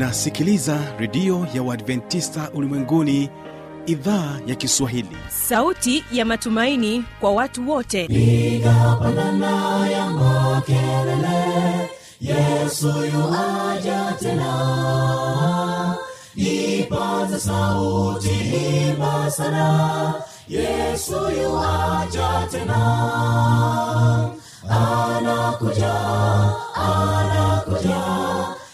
unasikiliza redio ya uadventista ulimwenguni idhaa ya kiswahili. Sauti ya matumaini kwa watu wote. Igapanana ya makelele yesu yuaja tena. Ipaza sauti imba sana yesu yuaja tena. Anakuja anakuja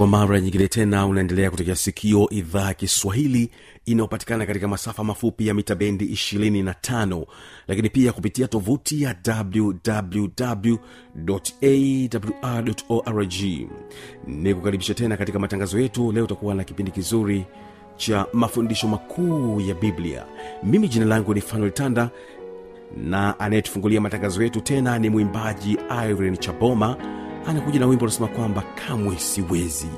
kwa mara nyingine tena unaendelea kutekea sikio idhaa ya kiswahili inayopatikana katika masafa mafupi ya mita bendi 25 lakini pia kupitia tovuti ya wwwawr ni kukaribisha tena katika matangazo yetu. Leo utakuwa na kipindi kizuri cha mafundisho makuu ya biblia. Mimi jina langu ni fanuel tanda na anayetufungulia matangazo yetu tena ni mwimbaji irene chaboma anakuja na wimbo unasema kwamba kamwe siwezi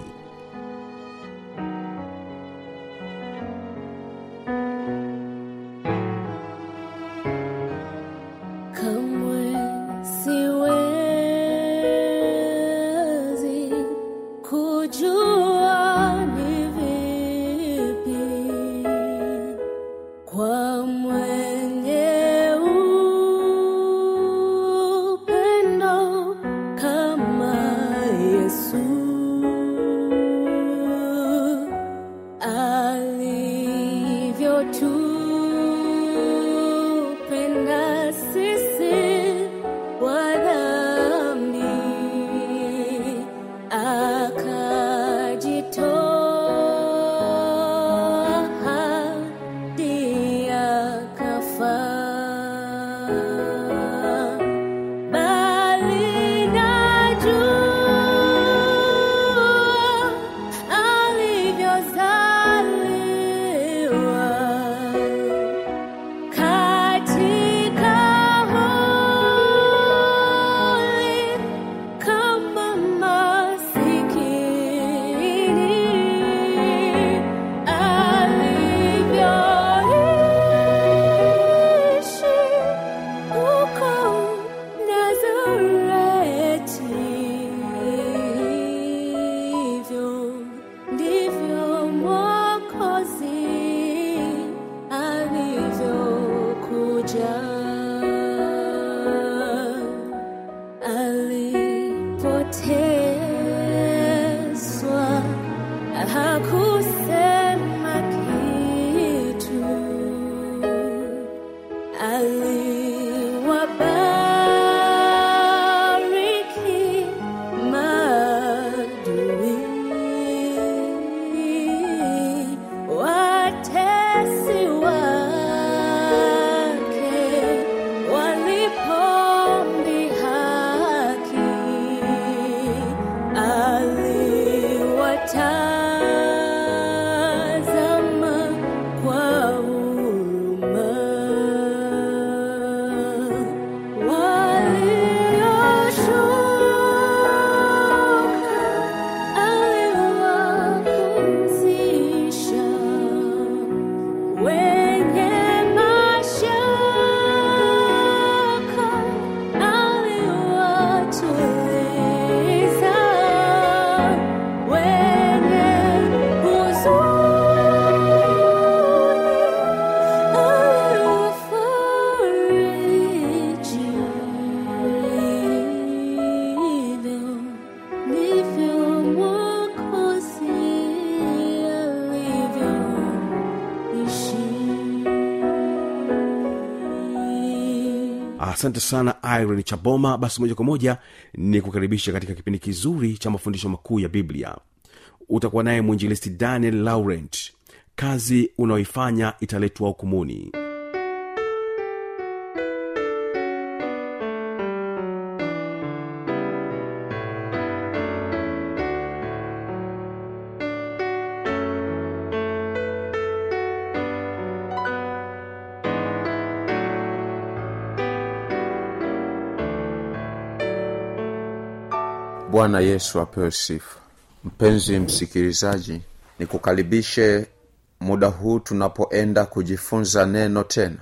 asante sana irene chaboma. Basi moja kwa moja ni kukaribisha katika kipindi kizuri cha mafundisho makuu ya biblia. Utakuwa naye mwinjilisti daniel laurent. Kazi unaoifanya italetwa hukumuni bwana yesu apewe sifa. Mpenzi msikilizaji nikukaribishe muda huu tunapoenda kujifunza neno tena.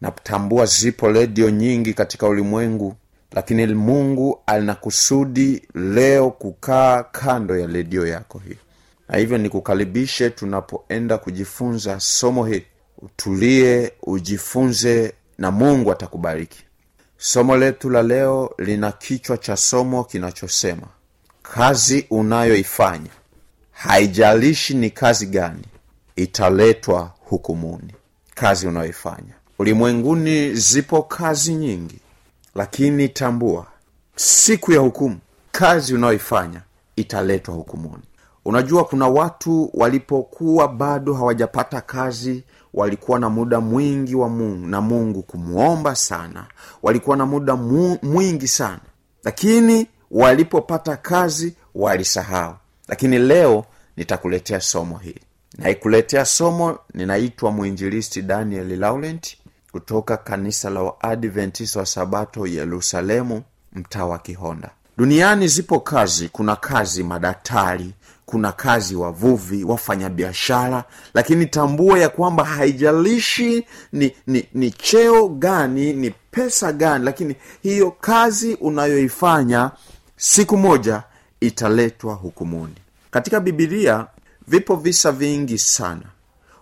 Natambua zipo redio nyingi katika ulimwengu lakini mungu anakusudi leo kukaa kando ya redio yako hiyo na hivyo nikukaribishe tunapoenda kujifunza somo hili. Utulie ujifunze na mungu atakubariki. Somo letu la leo lina kichwa cha somo kinachosema kazi unayoifanya. Haijalishi ni kazi gani italetwa hukumuni. Kazi unayoifanya. Ulimwenguni zipo kazi nyingi lakini tambua siku ya hukumu kazi unayoifanya italetwa hukumuni. Unajua kuna watu walipokuwa bado hawajapata kazi walikuwa na muda mwingi wa mungu na mungu kumwomba sana. Walikuwa na muda mu, mwingi sana. Lakini walipopata kazi walisahau. Lakini leo nitakuletea somo hili. Naikuletea somo ninaitwa mwinjilisti daniel laurent kutoka kanisa la waadventista wa sabato yerusalemu mtaa wa kihonda. Duniani zipo kazi. Kuna kazi madaktari kuna kazi wavuvi wafanyabiashara lakini tambua ya kwamba haijalishi ni, ni, ni cheo gani ni pesa gani lakini hiyo kazi unayoifanya siku moja italetwa hukumuni. Katika bibilia vipo visa vingi sana.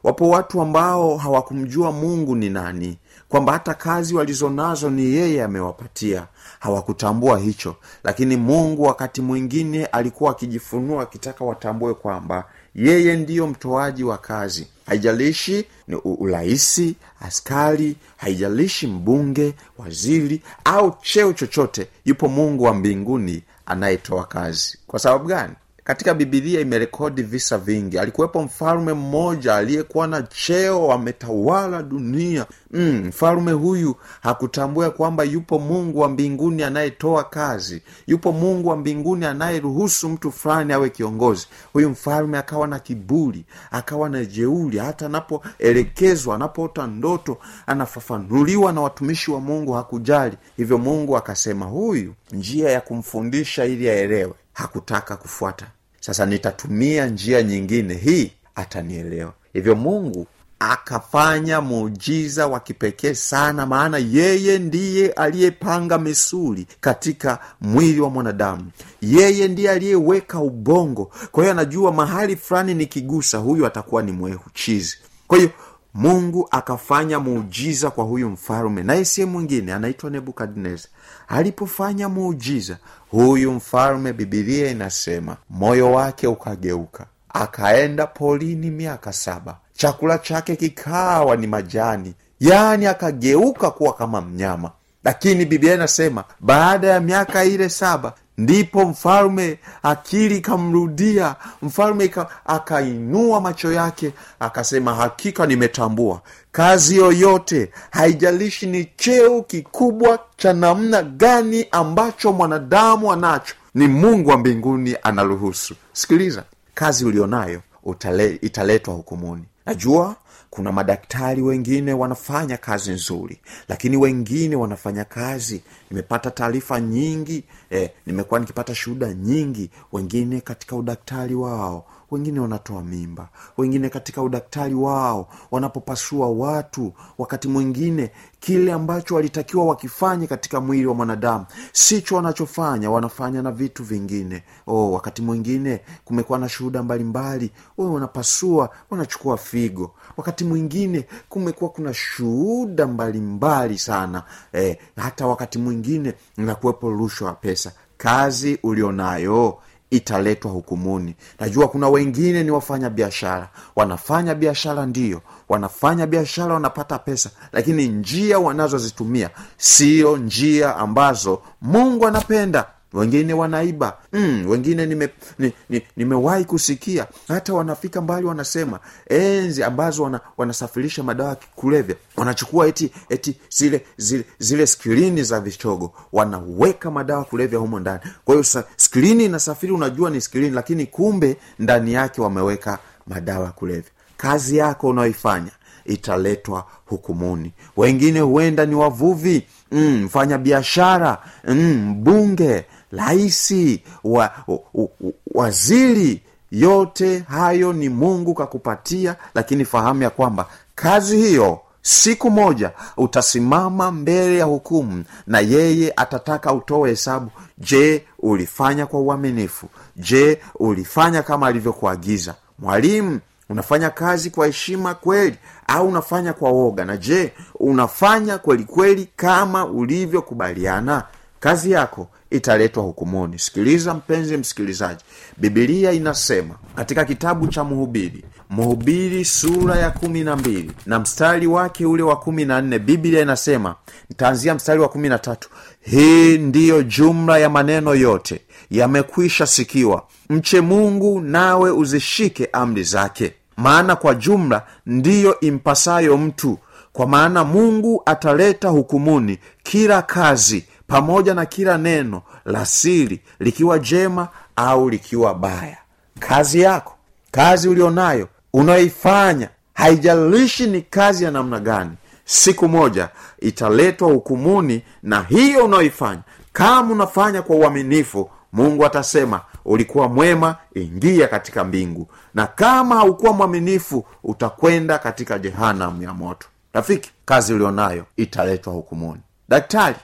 Wapo watu ambao hawakumjua mungu ni nani kwamba hata kazi walizonazo ni yeye amewapatia. Hawakutambua hicho. Lakini mungu wakati mwingine alikuwa akijifunua akitaka watambue kwamba yeye ndiyo mtoaji wa kazi. Haijalishi ni urahisi askari haijalishi mbunge waziri au cheo chochote yupo mungu wa mbinguni anayetoa kazi. Kwa sababu gani katika bibilia imerekodi visa vingi. Alikuwepo mfalme mmoja aliyekuwa na cheo ametawala dunia. Mm, mfalme huyu hakutambua kwamba yupo mungu wa mbinguni anayetoa kazi. Yupo mungu wa mbinguni anayeruhusu mtu fulani awe kiongozi. Huyu mfalme akawa na kiburi akawa na jeuli hata anapoelekezwa anapoota ndoto anafafanuliwa na watumishi wa mungu hakujali. Hivyo mungu akasema huyu njia ya kumfundisha ili aelewe. Hakutaka kufuata sasa nitatumia njia nyingine. Hii atanielewa. Hivyo mungu akafanya muujiza wa kipekee sana maana yeye ndiye aliyepanga misuli katika mwili wa mwanadamu. Yeye ndiye aliyeweka ubongo. Kwa hiyo anajua mahali fulani nikigusa huyu atakuwa ni mwehuchizi. Kwa hiyo mungu akafanya muujiza kwa huyu mfalume naye siye mwingine anaitwa nebukadnezar. Alipofanya muujiza huyu mfalume bibilia inasema moyo wake ukageuka akaenda polini miaka saba. Chakula chake kikawa ni majani yaani akageuka kuwa kama mnyama. Lakini biblia inasema baada ya miaka ile saba ndipo mfalme akili ikamrudia mfalme akainua macho yake akasema hakika nimetambua. Kazi yoyote haijalishi ni cheo kikubwa cha namna gani ambacho mwanadamu anacho ni mungu wa mbinguni anaruhusu. Sikiliza kazi ulionayo utale, italetwa hukumuni. Najua kuna madaktari wengine wanafanya kazi nzuri lakini wengine wanafanya kazi. Nimepata taarifa nyingi eh, nimekuwa nikipata shuhuda nyingi wengine katika udaktari wao wengine wanatoa mimba. Wengine katika udaktari wao wanapopasua watu. Wakati mwingine kile ambacho walitakiwa wakifanye katika mwili wa mwanadamu sicho wanachofanya wanafanya na vitu vingine. Oh, wakati mwingine kumekuwa na shuhuda mbalimbali wewe wanapasua wanachukua figo. Wakati mwingine kumekuwa kuna shuhuda mbalimbali sana. Eh, hata wakati mwingine nakuwepo rushwa pesa. Kazi ulionayo italetwa hukumuni. Najua kuna wengine ni wafanya biashara. Wanafanya biashara ndiyo wanafanya biashara wanapata pesa. Lakini njia wanazozitumia sio njia ambazo mungu anapenda wengine wanaiba. Mm, wengine nimewahi nime, ni, nimewahi kusikia. Hata wanafika mbali wanasema enzi ambazo wana, wanasafirisha madawa ya kulevya wanachukua eti eti zile zile zile skrini za vichogo wanaweka madawa kulevya humo ndani. Kwa hiyo skrini inasafiri unajua ni skrini lakini kumbe ndani yake wameweka madawa ya kulevya. Kazi yako unaoifanya italetwa hukumuni. Wengine huenda ni wavuvi mfanya mm, biashara mm, mbunge raisi wa, wa, wa, waziri yote hayo ni mungu kakupatia lakini fahamu ya kwamba kazi hiyo siku moja utasimama mbele ya hukumu na yeye atataka utoe hesabu. Je ulifanya kwa uaminifu? Je ulifanya kama alivyokuagiza? Mwalimu unafanya kazi kwa heshima kweli au unafanya kwa woga? Na je unafanya kwelikweli kweli kama ulivyokubaliana? Kazi yako italetwa hukumuni sikiliza mpenzi msikilizaji. Bibilia inasema katika kitabu cha mhubiri mhubiri sura ya kumi na mbili na mstari wake ule wa kumi na nne biblia inasema ntaanzia mstari wa kumi na tatu. Hii ndiyo jumla ya maneno yote. Yamekwisha sikiwa. Mche mungu nawe uzishike amri zake. Maana kwa jumla ndiyo impasayo mtu. Kwa maana mungu ataleta hukumuni kila kazi pamoja na kila neno la siri likiwa jema au likiwa baya. Kazi yako kazi ulionayo unayoifanya haijalishi ni kazi ya namna gani siku moja italetwa hukumuni na hiyo unayoifanya. Kama unafanya kwa uaminifu mungu atasema ulikuwa mwema ingia katika mbingu. Na kama haukuwa mwaminifu utakwenda katika jehanam ya moto. Rafiki kazi ulionayo italetwa hukumuni. Daktari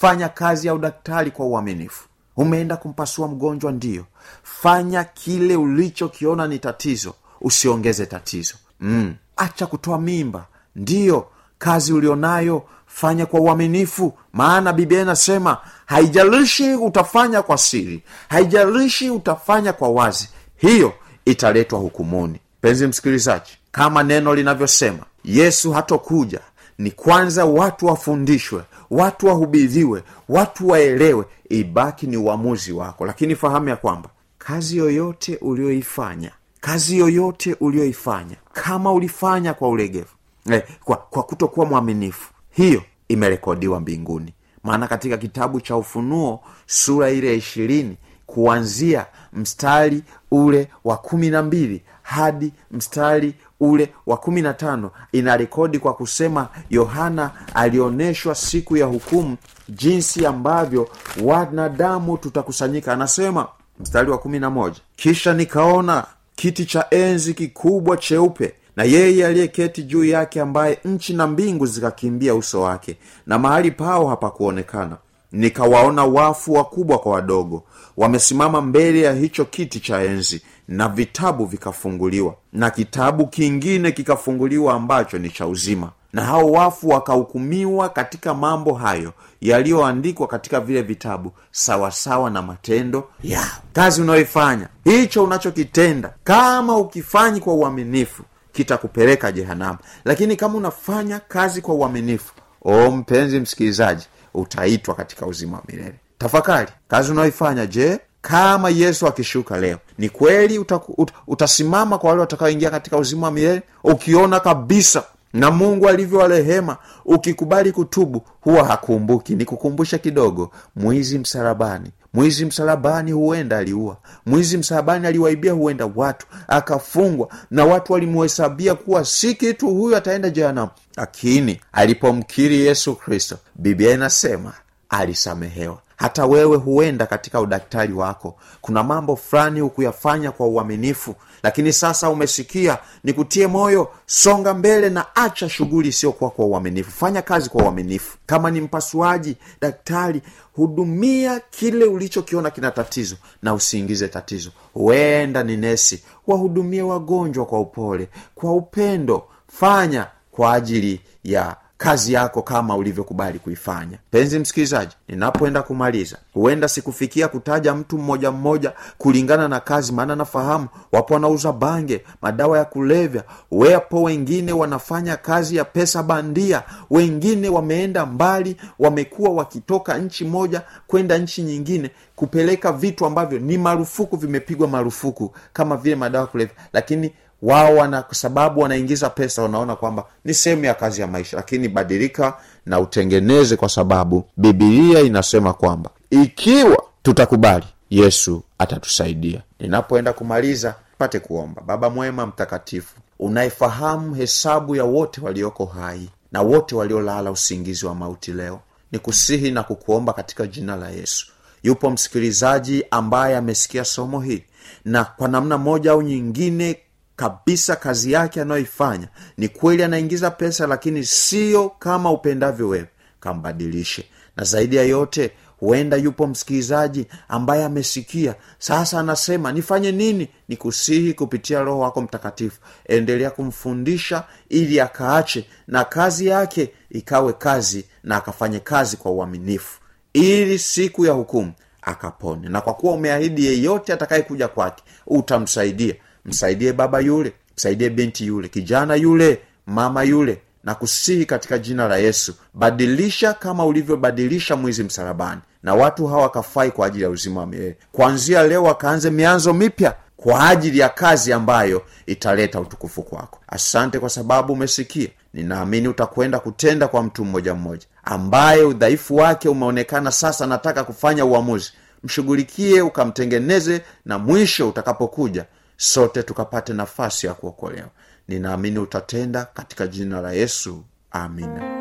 fanya kazi ya udaktari kwa uaminifu. Umeenda kumpasua mgonjwa ndiyo fanya kile ulichokiona ni tatizo usiongeze tatizo. Mm. acha kutoa mimba. Ndiyo kazi ulionayo fanya kwa uaminifu. Maana biblia inasema haijalishi utafanya kwa siri haijalishi utafanya kwa wazi hiyo italetwa hukumuni. Penzi msikilizaji kama neno linavyosema yesu hatokuja ni kwanza watu wafundishwe watu wahubiriwe watu waelewe ibaki ni uamuzi wako. Lakini fahamu ya kwamba kazi yoyote ulioifanya kazi yoyote ulioifanya kama ulifanya kwa ulegevu eh, kwa, kwa kutokuwa mwaminifu hiyo imerekodiwa mbinguni. Maana katika kitabu cha ufunuo sura ile ya ishirini kuanzia mstari ule wa kumi na mbili hadi mstari ule wa kumi na tano ina rekodi kwa kusema yohana alionyeshwa siku ya hukumu jinsi ambavyo wanadamu tutakusanyika. Anasema mstari wa kumi na moja kisha nikaona kiti cha enzi kikubwa cheupe na yeye aliyeketi juu yake ambaye nchi na mbingu zikakimbia uso wake na mahali pao hapakuonekana. Nikawaona wafu wakubwa kwa wadogo wamesimama mbele ya hicho kiti cha enzi na vitabu vikafunguliwa na kitabu kingine kikafunguliwa ambacho ni cha uzima. Na hao wafu wakahukumiwa katika mambo hayo yaliyoandikwa katika vile vitabu sawasawa na matendo yao. Kazi unayoifanya hicho unachokitenda kama ukifanyi kwa uaminifu kitakupeleka jehanamu. Lakini kama unafanya kazi kwa uaminifu o mpenzi msikilizaji utaitwa katika uzima wa milele. Tafakari kazi unayoifanya je kama yesu akishuka leo ni kweli uta, ut, utasimama kwa wale watakaoingia katika uzima wa milele? Ukiona kabisa na mungu alivyowarehema ukikubali kutubu huwa hakumbuki. Nikukumbusha kidogo mwizi msalabani. Mwizi msalabani huenda aliua. Mwizi msalabani aliwaibia huenda watu akafungwa na watu walimuhesabia kuwa si kitu huyu ataenda jehanamu. Lakini alipomkiri yesu kristo biblia inasema alisamehewa hata wewe huenda katika udaktari wako. Kuna mambo fulani hukuyafanya kwa uaminifu lakini sasa umesikia nikutie moyo songa mbele na acha shughuli isiyokuwa kwa uaminifu. Fanya kazi kwa uaminifu. Kama ni mpasuaji daktari hudumia kile ulichokiona kina tatizo na usiingize tatizo. Huenda ni nesi wahudumie wagonjwa kwa upole kwa upendo. Fanya kwa ajili ya kazi yako kama ulivyokubali kuifanya. Penzi msikilizaji ninapoenda kumaliza huenda sikufikia kutaja mtu mmoja mmoja kulingana na kazi maana nafahamu wapo wanauza bange madawa ya kulevya wapo wengine wanafanya kazi ya pesa bandia wengine wameenda mbali wamekuwa wakitoka nchi moja kwenda nchi nyingine kupeleka vitu ambavyo ni marufuku vimepigwa marufuku kama vile madawa ya kulevya. Lakini wao wana kwa sababu wanaingiza pesa wanaona kwamba ni sehemu ya kazi ya maisha. Lakini badilika na utengeneze kwa sababu bibilia inasema kwamba ikiwa tutakubali yesu atatusaidia. Ninapoenda kumaliza pate kuomba. Baba mwema mtakatifu unayefahamu hesabu ya wote walioko hai na wote waliolala usingizi wa mauti leo. Ni kusihi na kukuomba katika jina la yesu. Yupo msikilizaji ambaye amesikia somo hili na kwa namna moja au nyingine kabisa kazi yake anayoifanya. Ni kweli anaingiza pesa lakini sio kama upendavyo wewe. Kambadilishe. Na zaidi ya yote huenda yupo msikilizaji ambaye amesikia. Sasa anasema nifanye nini? Nikusihi kupitia roho wako mtakatifu. Endelea kumfundisha ili akaache na kazi yake ikawe kazi na akafanye kazi kwa uaminifu. Ili siku ya hukumu akapone. Na kwa kuwa umeahidi yeyote atakayekuja kwake utamsaidia msaidie baba yule msaidie binti yule kijana yule mama yule na kusihi katika jina la yesu badilisha kama ulivyobadilisha mwizi msalabani na watu hawa wakafai kwa ajili ya uzima wa milele. Kuanzia leo wakaanze mianzo mipya kwa ajili ya kazi ambayo italeta utukufu kwako. Asante kwa sababu umesikia. Ninaamini utakwenda kutenda kwa mtu mmoja mmoja ambaye udhaifu wake umeonekana sasa. Nataka kufanya uamuzi. Mshughulikie ukamtengeneze na mwisho utakapokuja sote tukapate nafasi ya kuokolewa. Ninaamini utatenda katika jina la yesu. Amina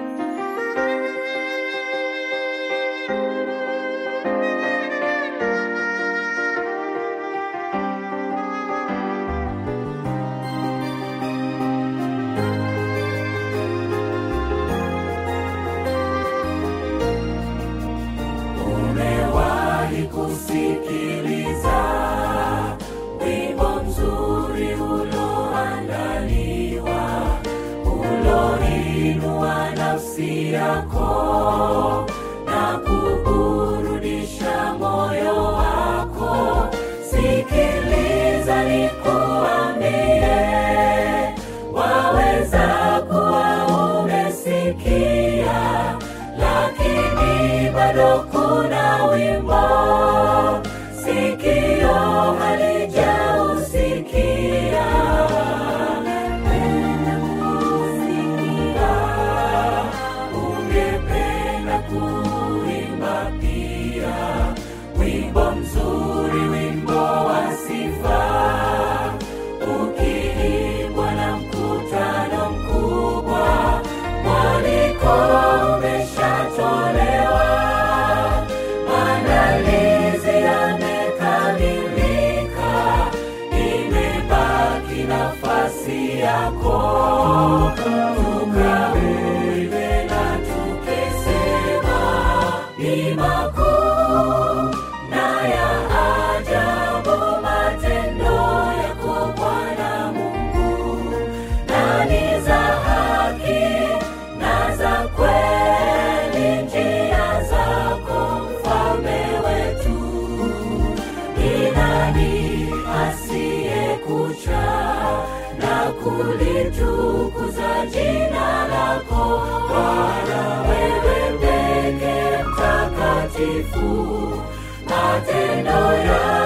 lakini ni za haki na za kweli njia zako mfalme wetu. Ni nani asiyekucha na kulitukuza jina lako? Bwana wewe peke mtakatifu matendo yako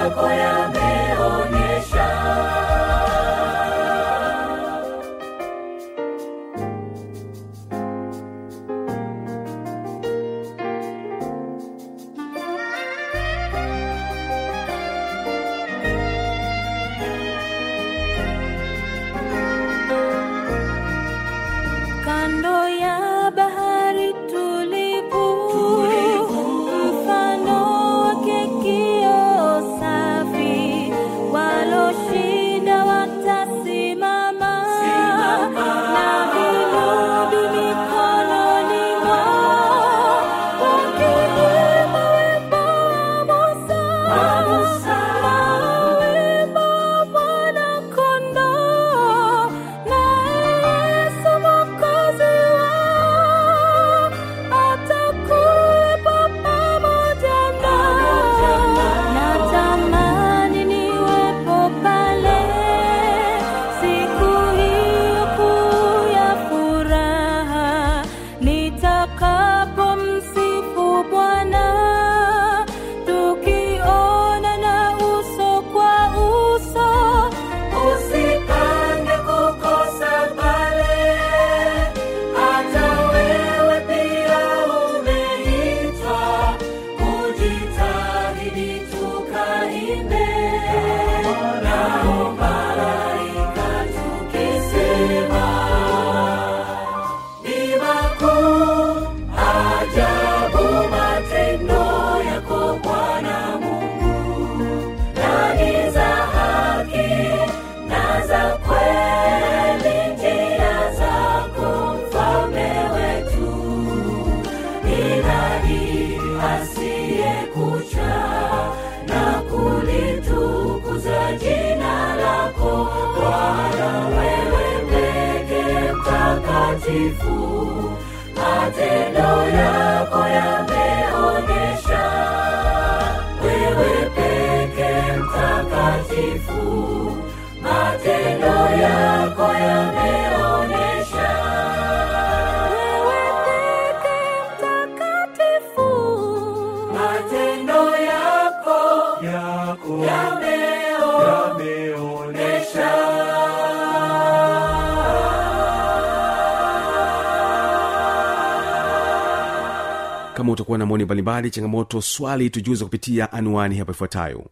utakuwa na maoni mbalimbali changamoto swali tujuze kupitia anwani hapo ifuatayo.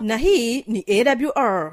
Na hii ni awr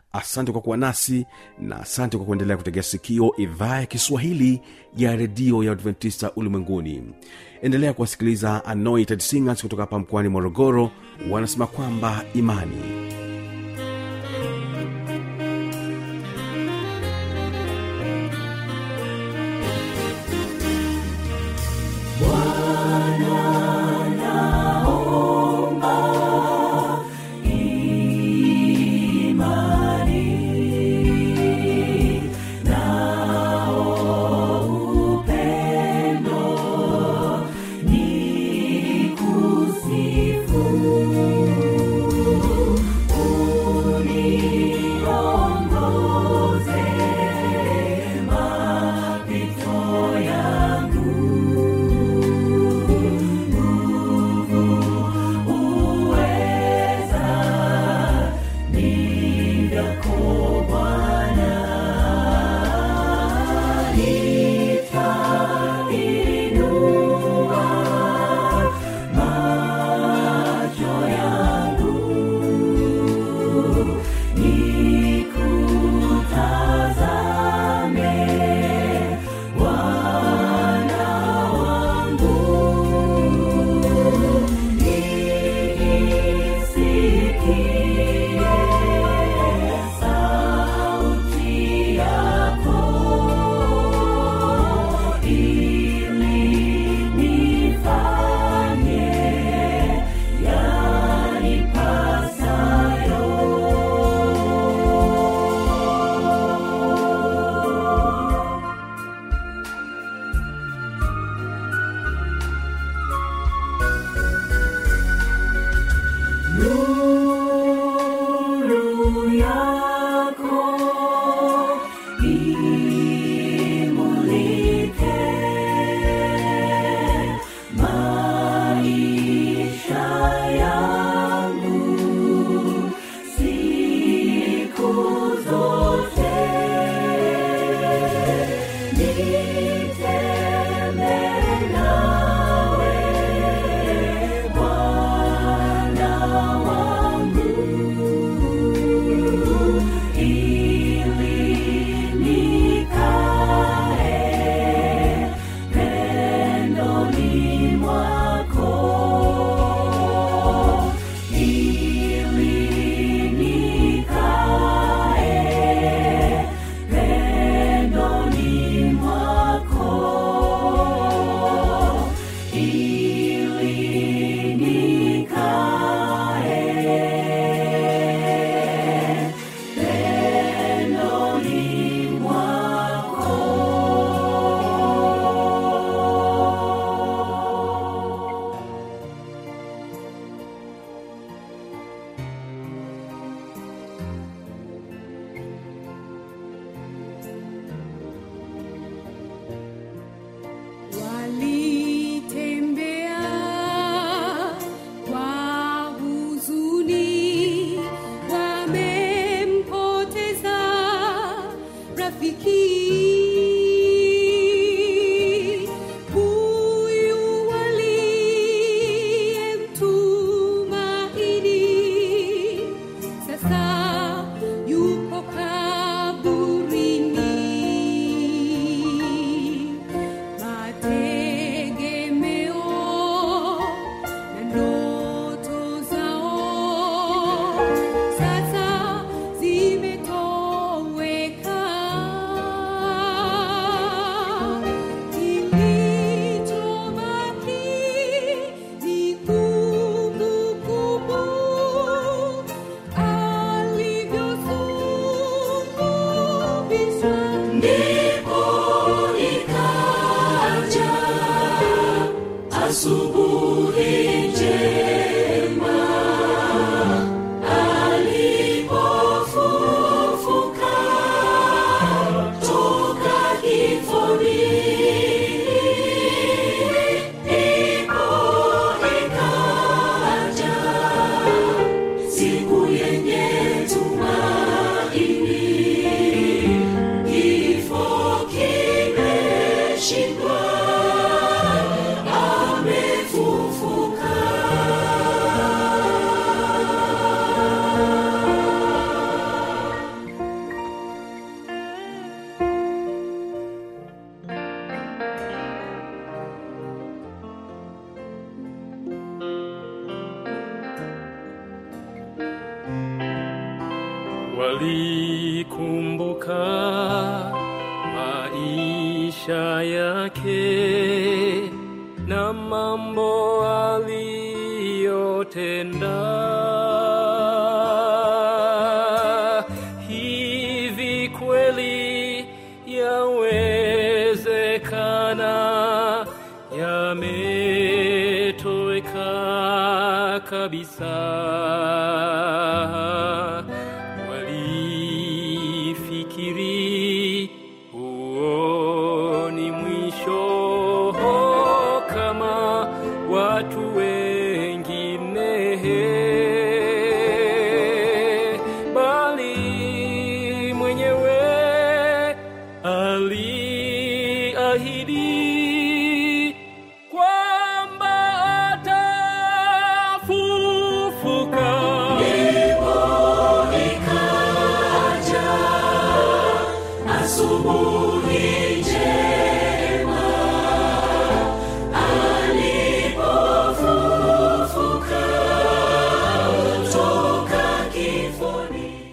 asante kwa kuwa nasi na asante kwa kuendelea kutegea sikio idhaa ya kiswahili ya redio ya adventista ulimwenguni. Endelea kuwasikiliza anointed singers kutoka hapa mkoani morogoro wanasema kwamba imani Ili yametoweka kabisa.